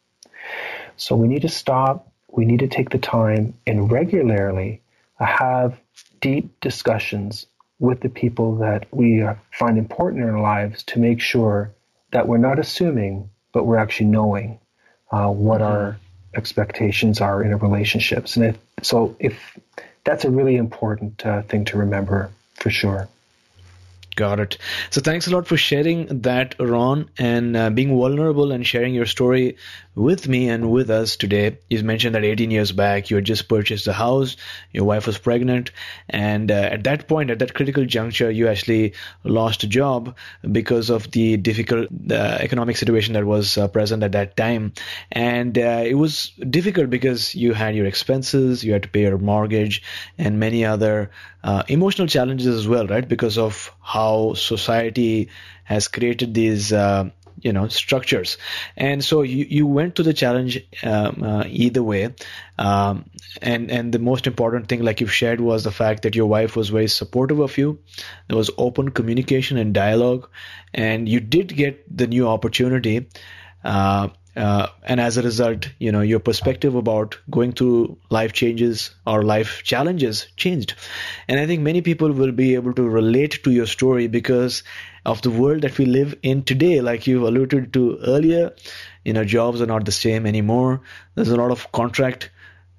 [SPEAKER 2] So we need to stop, we need to take the time and regularly have deep discussions with the people that we find important in our lives to make sure that we're not assuming, but we're actually knowing uh, what mm-hmm. our expectations are in a relationships. And if, so, if that's a really important uh, thing to remember for sure.
[SPEAKER 1] Got it. So thanks a lot for sharing that, Ron, and uh, being vulnerable and sharing your story with me and with us today. You mentioned that 18 years back you had just purchased a house, your wife was pregnant, and uh, at that point, at that critical juncture, you actually lost a job because of the difficult uh, economic situation that was uh, present at that time. And uh, it was difficult because you had your expenses, you had to pay your mortgage, and many other uh, emotional challenges as well, right? Because of how society has created these uh, you know structures. And so you, you went to the challenge um, uh, either way. Um, and and the most important thing like you've shared was the fact that your wife was very supportive of you. There was open communication and dialogue. And you did get the new opportunity uh, uh, and as a result, you know, your perspective about going through life changes or life challenges changed. And I think many people will be able to relate to your story because of the world that we live in today. Like you alluded to earlier, you know, jobs are not the same anymore. There's a lot of contract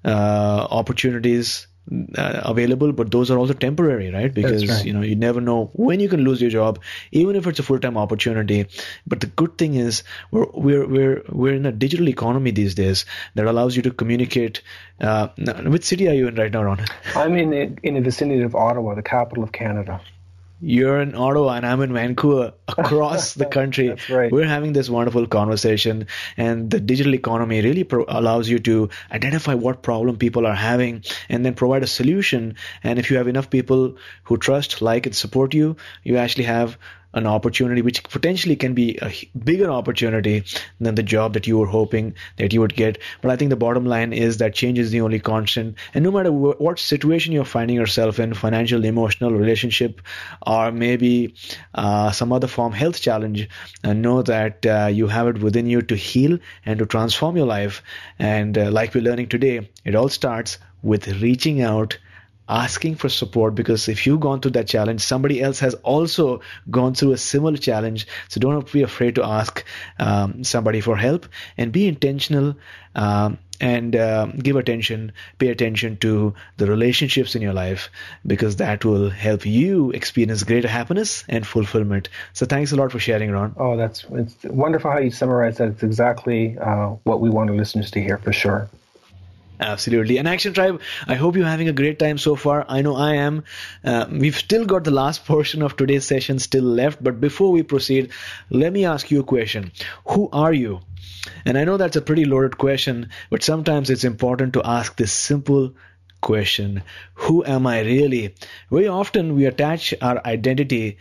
[SPEAKER 1] uh, opportunities uh, available, but those are also temporary, right? Because right. you know you never know when you can lose your job, even if it's a full-time opportunity. But the good thing is we're we're we're we're in a digital economy these days that allows you to communicate. Uh, which city are you in right now, Ron?
[SPEAKER 2] I'm in the, in the vicinity of Ottawa, the capital of Canada
[SPEAKER 1] you're in Ottawa and I'm in Vancouver across the country.
[SPEAKER 2] Right.
[SPEAKER 1] We're having this wonderful conversation, and the digital economy really pro- allows you to identify what problem people are having and then provide a solution. And if you have enough people who trust, like, and support you, you actually have an opportunity which potentially can be a bigger opportunity than the job that you were hoping that you would get. But i think the bottom line is that change is the only constant. And no matter what situation you're finding yourself in financial emotional relationship or maybe uh, some other form health challenge uh, know that uh, you have it within you to heal and to transform your life. And uh, like we're learning today it all starts with reaching out asking for support because if you've gone through that challenge, somebody else has also gone through a similar challenge. So don't be afraid to ask um, somebody for help and be intentional um, and uh, give attention, pay attention to the relationships in your life because that will help you experience greater happiness and fulfillment. So thanks a lot for sharing, Ron.
[SPEAKER 2] Oh, that's it's wonderful how you summarize that. It's exactly uh, what we want our listeners to hear for sure.
[SPEAKER 1] Absolutely. And Action Tribe, I hope you're having a great time so far. I know I am. Uh, we've still got the last portion of today's session still left. But before we proceed, let me ask you a question. Who are you? And I know that's a pretty loaded question, but sometimes it's important to ask this simple question Who am I really? Very often we attach our identity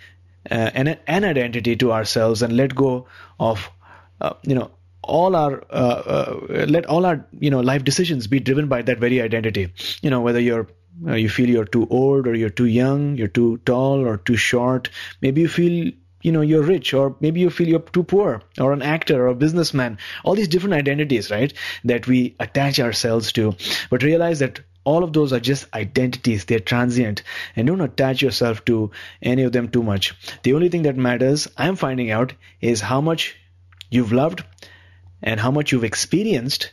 [SPEAKER 1] uh, and an identity to ourselves and let go of, uh, you know, all our uh, uh, let all our you know life decisions be driven by that very identity. You know whether you're uh, you feel you're too old or you're too young you're too tall or too short. Maybe you feel you know you're rich or maybe you feel you're too poor or an actor or a businessman. All these different identities right that we attach ourselves to. But realize that all of those are just identities. They're transient. And don't attach yourself to any of them too much. The only thing that matters i'm finding out is how much you've loved and how much you've experienced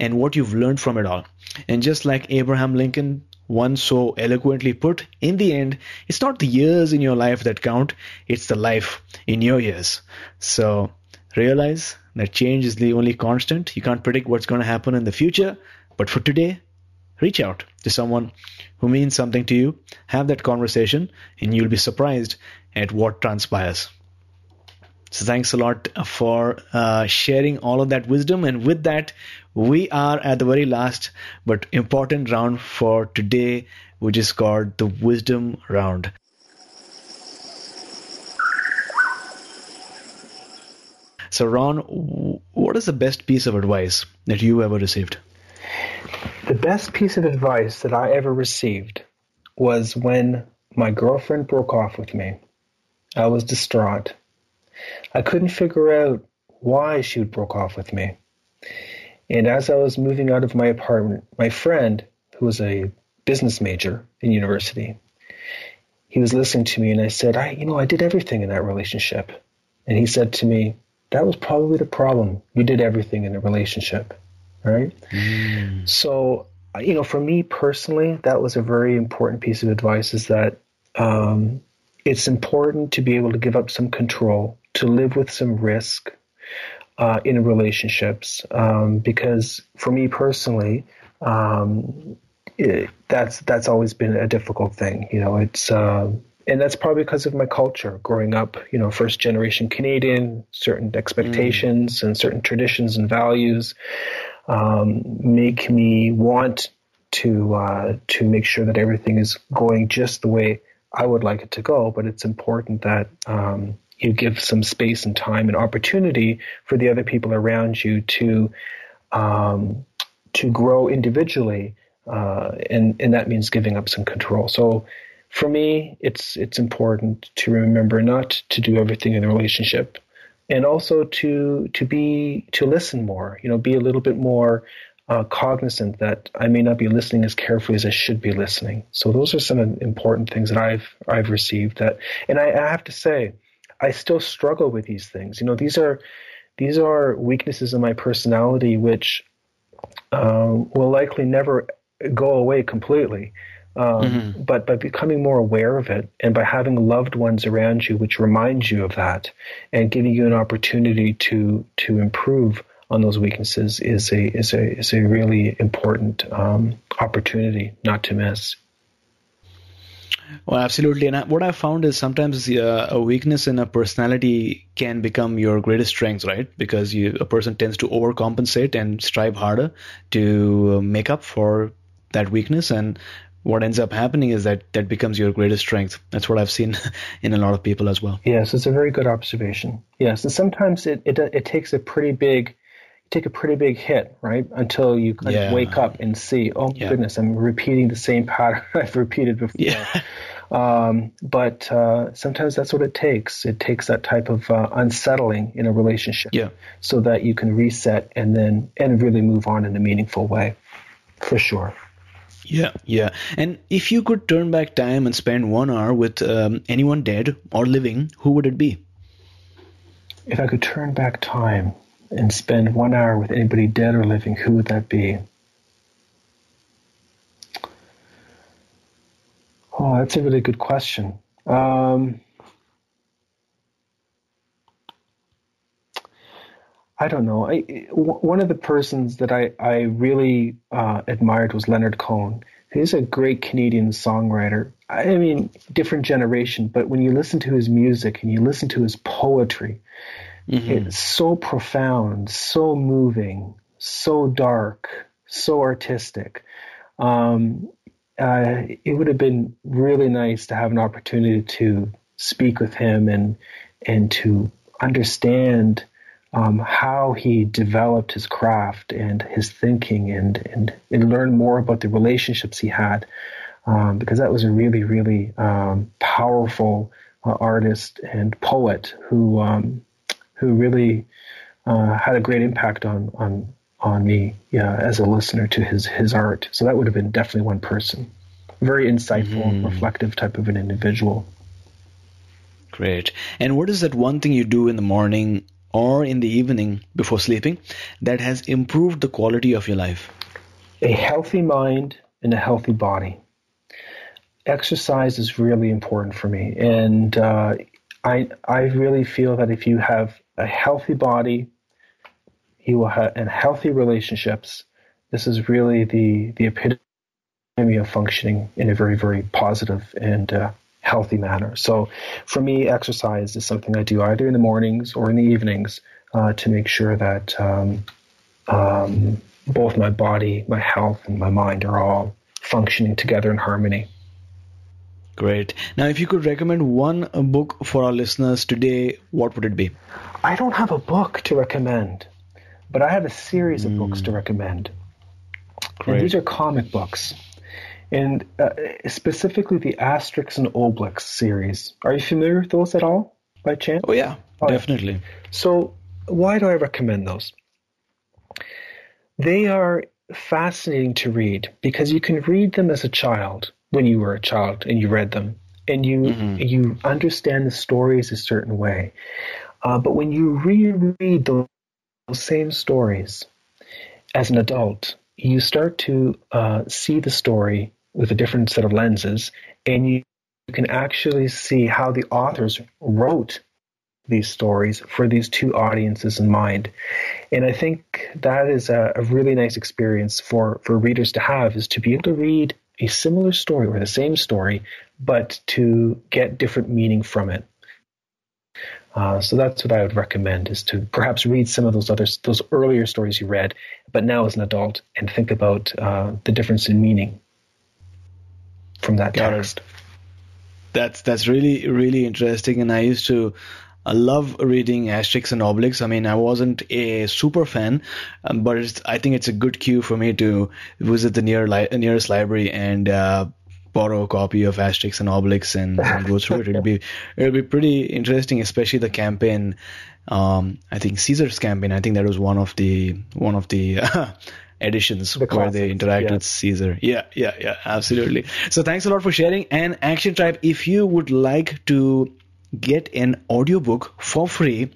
[SPEAKER 1] and what you've learned from it all and just like abraham lincoln once so eloquently put, in the end, it's not the years in your life that count, it's the life in your years. So realize that change is the only constant. You can't predict what's going to happen in the future, but for today, reach out to someone who means something to you, have that conversation, and you'll be surprised at what transpires. So thanks a lot for uh, sharing all of that wisdom. And with that, we are at the very last but important round for today, which is called the wisdom round. So, Ron, what is the best piece of advice that you ever received?
[SPEAKER 2] The best piece of advice that I ever received was when my girlfriend broke off with me. I was distraught. I couldn't figure out why she would broke off with me. And as I was moving out of my apartment, my friend, who was a business major in university, he was listening to me and I said, I, you know, I did everything in that relationship. And he said to me, that was probably the problem. You did everything in a relationship. Right. Mm. So, you know, for me personally, that was a very important piece of advice is that, um, it's important to be able to give up some control, to live with some risk uh, in relationships. Um, because for me personally, um, it, that's that's always been a difficult thing. You know, it's uh, and that's probably because of my culture growing up. You know, first generation Canadian, certain expectations mm. and certain traditions and values um, make me want to uh, to make sure that everything is going just the way I would like it to go, but it's important that um, you give some space and time and opportunity for the other people around you to um, to grow individually, uh, and and that means giving up some control. So for me, it's it's important to remember not to do everything in the relationship, and also to to be to listen more. You know, be a little bit more uh, cognizant that I may not be listening as carefully as I should be listening. So those are some important things that I've I've received that, and I, I have to say, I still struggle with these things. You know, these are these are weaknesses in my personality which um, will likely never go away completely. Um, mm-hmm. But by becoming more aware of it and by having loved ones around you which remind you of that and giving you an opportunity to to improve on those weaknesses is a is a is a really important um, opportunity not to miss.
[SPEAKER 1] Well, absolutely. And what I've found is sometimes uh, a weakness in a personality can become your greatest strength, right? Because you, a person tends to overcompensate and strive harder to make up for that weakness. And what ends up happening is that that becomes your greatest strength. That's what I've seen in a lot of people as well.
[SPEAKER 2] Yes, it's a very good observation. Yes, and sometimes it, it, it takes a pretty big take a pretty big hit, right? Until you kind yeah. of wake up and see, oh yeah. goodness, I'm repeating the same pattern I've repeated before. Yeah. Um, but uh, sometimes that's what it takes. It takes that type of uh, unsettling in a relationship,
[SPEAKER 1] yeah.
[SPEAKER 2] so that you can reset and then and really move on in a meaningful way, for sure.
[SPEAKER 1] Yeah, yeah. And if you could turn back time and spend one hour with um, anyone dead or living, who would it be?
[SPEAKER 2] If I could turn back time, and spend one hour with anybody dead or living, who would that be? Oh, that's a really good question. Um, I don't know. I, one of the persons that I, I really uh, admired was Leonard Cohen. He's a great Canadian songwriter. I mean, different generation, but when you listen to his music and you listen to his poetry, mm-hmm. it's so profound, so moving, so dark, so artistic. Um, uh, it would have been really nice to have an opportunity to speak with him and and to understand um, how he developed his craft and his thinking and, and, and learn more about the relationships he had. Um, because that was a really, really um, powerful uh, artist and poet who um, who really uh, had a great impact on on on me yeah, as a listener to his his art. So that would have been definitely one person. Very insightful, mm-hmm. reflective type of an individual.
[SPEAKER 1] Great. And what is that one thing you do in the morning or in the evening before sleeping that has improved the quality of your life?
[SPEAKER 2] A healthy mind and a healthy body. Exercise is really important for me, and uh, I I really feel that if you have a healthy body, you will have and healthy relationships. This is really the the epitome of functioning in a very very positive and uh, healthy manner. So for me, exercise is something I do either in the mornings or in the evenings uh, to make sure that um, um, both my body, my health, and my mind are all functioning together in harmony.
[SPEAKER 1] Great. Now, if you could recommend one book for our listeners today, what would it be?
[SPEAKER 2] I don't have a book to recommend, but I have a series of mm. books to hmm. recommend. Great. And these are comic books and uh, specifically the Asterix and Obelix series. Are you familiar with those at all, by chance?
[SPEAKER 1] Oh yeah, oh, definitely.
[SPEAKER 2] So why do I recommend those? They are fascinating to read because you can read them as a child when you were a child and you read them, and you mm-hmm. you understand the stories a certain way. Uh, but when you reread those same stories as an adult, you start to uh, see the story with a different set of lenses, and you, can actually see how the authors wrote these stories for these two audiences in mind. And I think that is a, a, really nice experience for, for readers to have is to be able to read a similar story or the same story, but to get different meaning from it. Uh, so that's what I would recommend is to perhaps read some of those other those earlier stories you read, but now as an adult and think about uh, the difference in meaning from that Got text. It.
[SPEAKER 1] That's that's really really interesting, and I used to. I love reading Asterix and Obelix. I mean, I wasn't a super fan, um, but I think it's a good cue for me to visit the near li- nearest library and uh, borrow a copy of Asterix and Obelix and, and go through it. It'll be it'll be pretty interesting, especially the campaign. Um, I think Caesar's campaign. I think that was one of the one of the editions the where they interact yeah. with Caesar. Yeah, yeah, yeah, absolutely. So thanks a lot for sharing. And Action Tribe, if you would like to get an audiobook for free,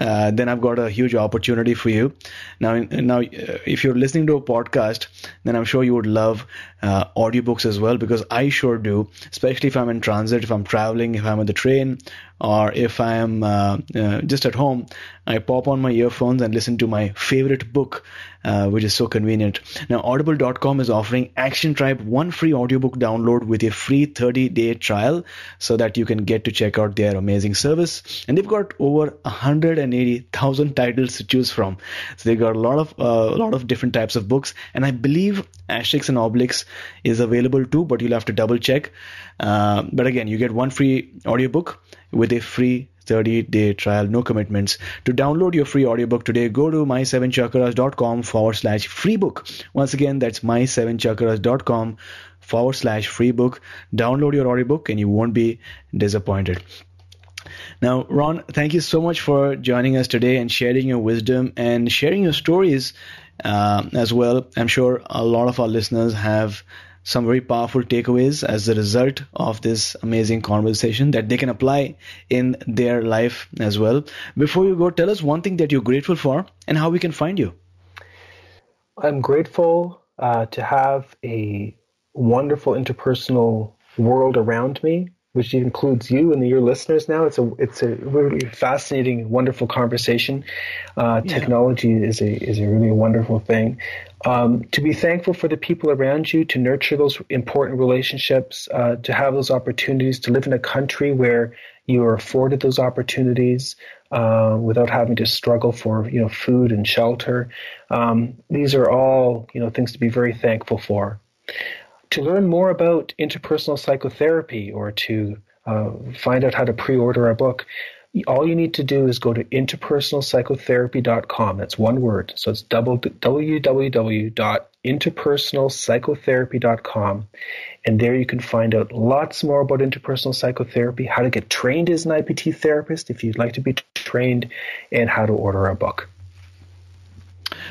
[SPEAKER 1] uh, then I've got a huge opportunity for you. Now, now, uh, if you're listening to a podcast, then I'm sure you would love uh, audiobooks as well because I sure do. Especially if I'm in transit, if I'm traveling, if I'm on the train, or if I'm uh, uh, just at home, I pop on my earphones and listen to my favorite book uh, which is so convenient. Now, Audible.com is offering Action Tribe one free audiobook download with a free 30 day trial so that you can get to check out their amazing service. And they've got over 180,000 titles to choose from. So they've got a lot of uh, a lot of different types of books. And I believe Asterix and Obelix is available too, but you'll have to double check. Uh, but again, you get one free audiobook with a free 30 day trial, no commitments. To download your free audiobook today, go to my7chakras.com forward slash free book. Once again, that's my7chakras.com forward slash free book. Download your audiobook and you won't be disappointed. Now, Ron, thank you so much for joining us today and sharing your wisdom and sharing your stories uh, as well. I'm sure a lot of our listeners have some very powerful takeaways as a result of this amazing conversation that they can apply in their life as well. Before you go, tell us one thing that you're grateful for and how we can find you.
[SPEAKER 2] I'm grateful uh, to have a wonderful interpersonal world around me which includes you and your listeners now. It's a it's a really fascinating, wonderful conversation. Uh, yeah. Technology is a is a really wonderful thing. Um, to be thankful for the people around you, to nurture those important relationships, uh, to have those opportunities, to live in a country where you are afforded those opportunities uh, without having to struggle for you know food and shelter. Um, these are all you know things to be very thankful for. To learn more about interpersonal psychotherapy or to uh, find out how to pre-order our book, all you need to do is go to interpersonalpsychotherapy.com. That's one word. So it's www.interpersonalpsychotherapy.com. And there you can find out lots more about interpersonal psychotherapy, how to get trained as an IPT therapist if you'd like to be trained, and how to order our book.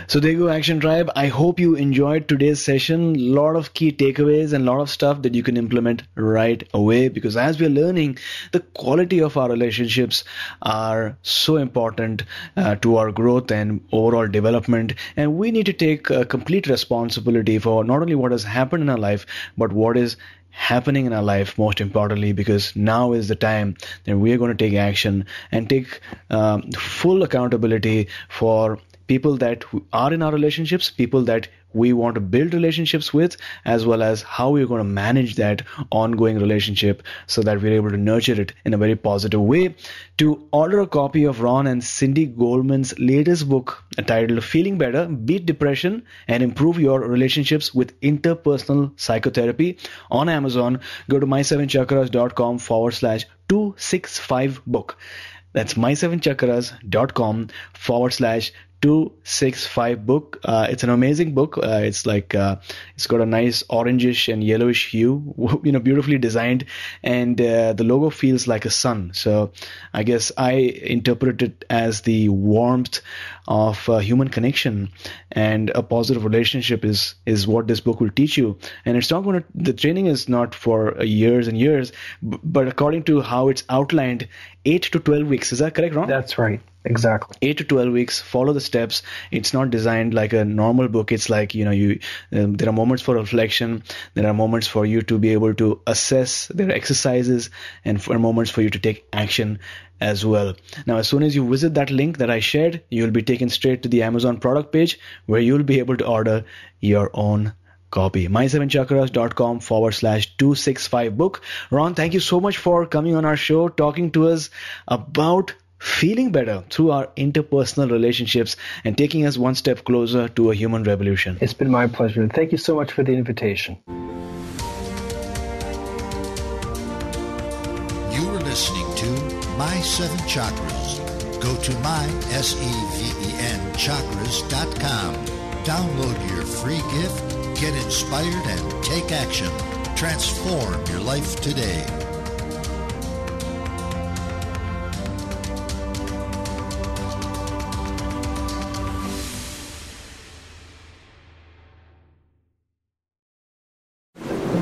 [SPEAKER 1] So there you go, Action Tribe. I hope you enjoyed today's session. A lot of key takeaways and a lot of stuff that you can implement right away because as we're learning, the quality of our relationships are so important uh, to our growth and overall development. And we need to take complete responsibility for not only what has happened in our life, but what is happening in our life most importantly because now is the time that we are going to take action and take um, full accountability for people that are in our relationships, people that we want to build relationships with, as well as how we're going to manage that ongoing relationship so that we're able to nurture it in a very positive way. To order a copy of Ron and Cindy Goldman's latest book titled Feeling Better, Beat Depression, and Improve Your Relationships with Interpersonal Psychotherapy on Amazon, go to my7chakras.com forward slash 265 book. That's my7chakras.com forward slash 265 book. Uh, it's an amazing book. Uh, it's like uh, it's got a nice orangish and yellowish hue, you know, beautifully designed, and uh, the logo feels like a sun. So I guess I interpret it as the warmth of uh, human connection and a positive relationship is is what this book will teach you. And it's not going to the training is not for uh, years and years, but according to how it's outlined, eight to twelve weeks. Is that correct, Ron?
[SPEAKER 2] That's right. Exactly.
[SPEAKER 1] Eight to twelve weeks. Follow the steps. It's not designed like a normal book. It's like you know you. Um, there are moments for reflection. There are moments for you to be able to assess. There are exercises and for moments for you to take action as well. Now, as soon as you visit that link that I shared, you'll be taken straight to the Amazon product page where you'll be able to order your own copy. My7chakras.com forward slash 265 book. Ron, thank you so much for coming on our show, talking to us about feeling better through our interpersonal relationships and taking us one step closer to a human revolution.
[SPEAKER 2] It's been my pleasure. Thank you so much for the invitation.
[SPEAKER 3] You are listening to My Seven Chakras. Go to my, S-E-V-E-N, chakras.com. Download your free gift, get inspired, and take action. Transform your life today.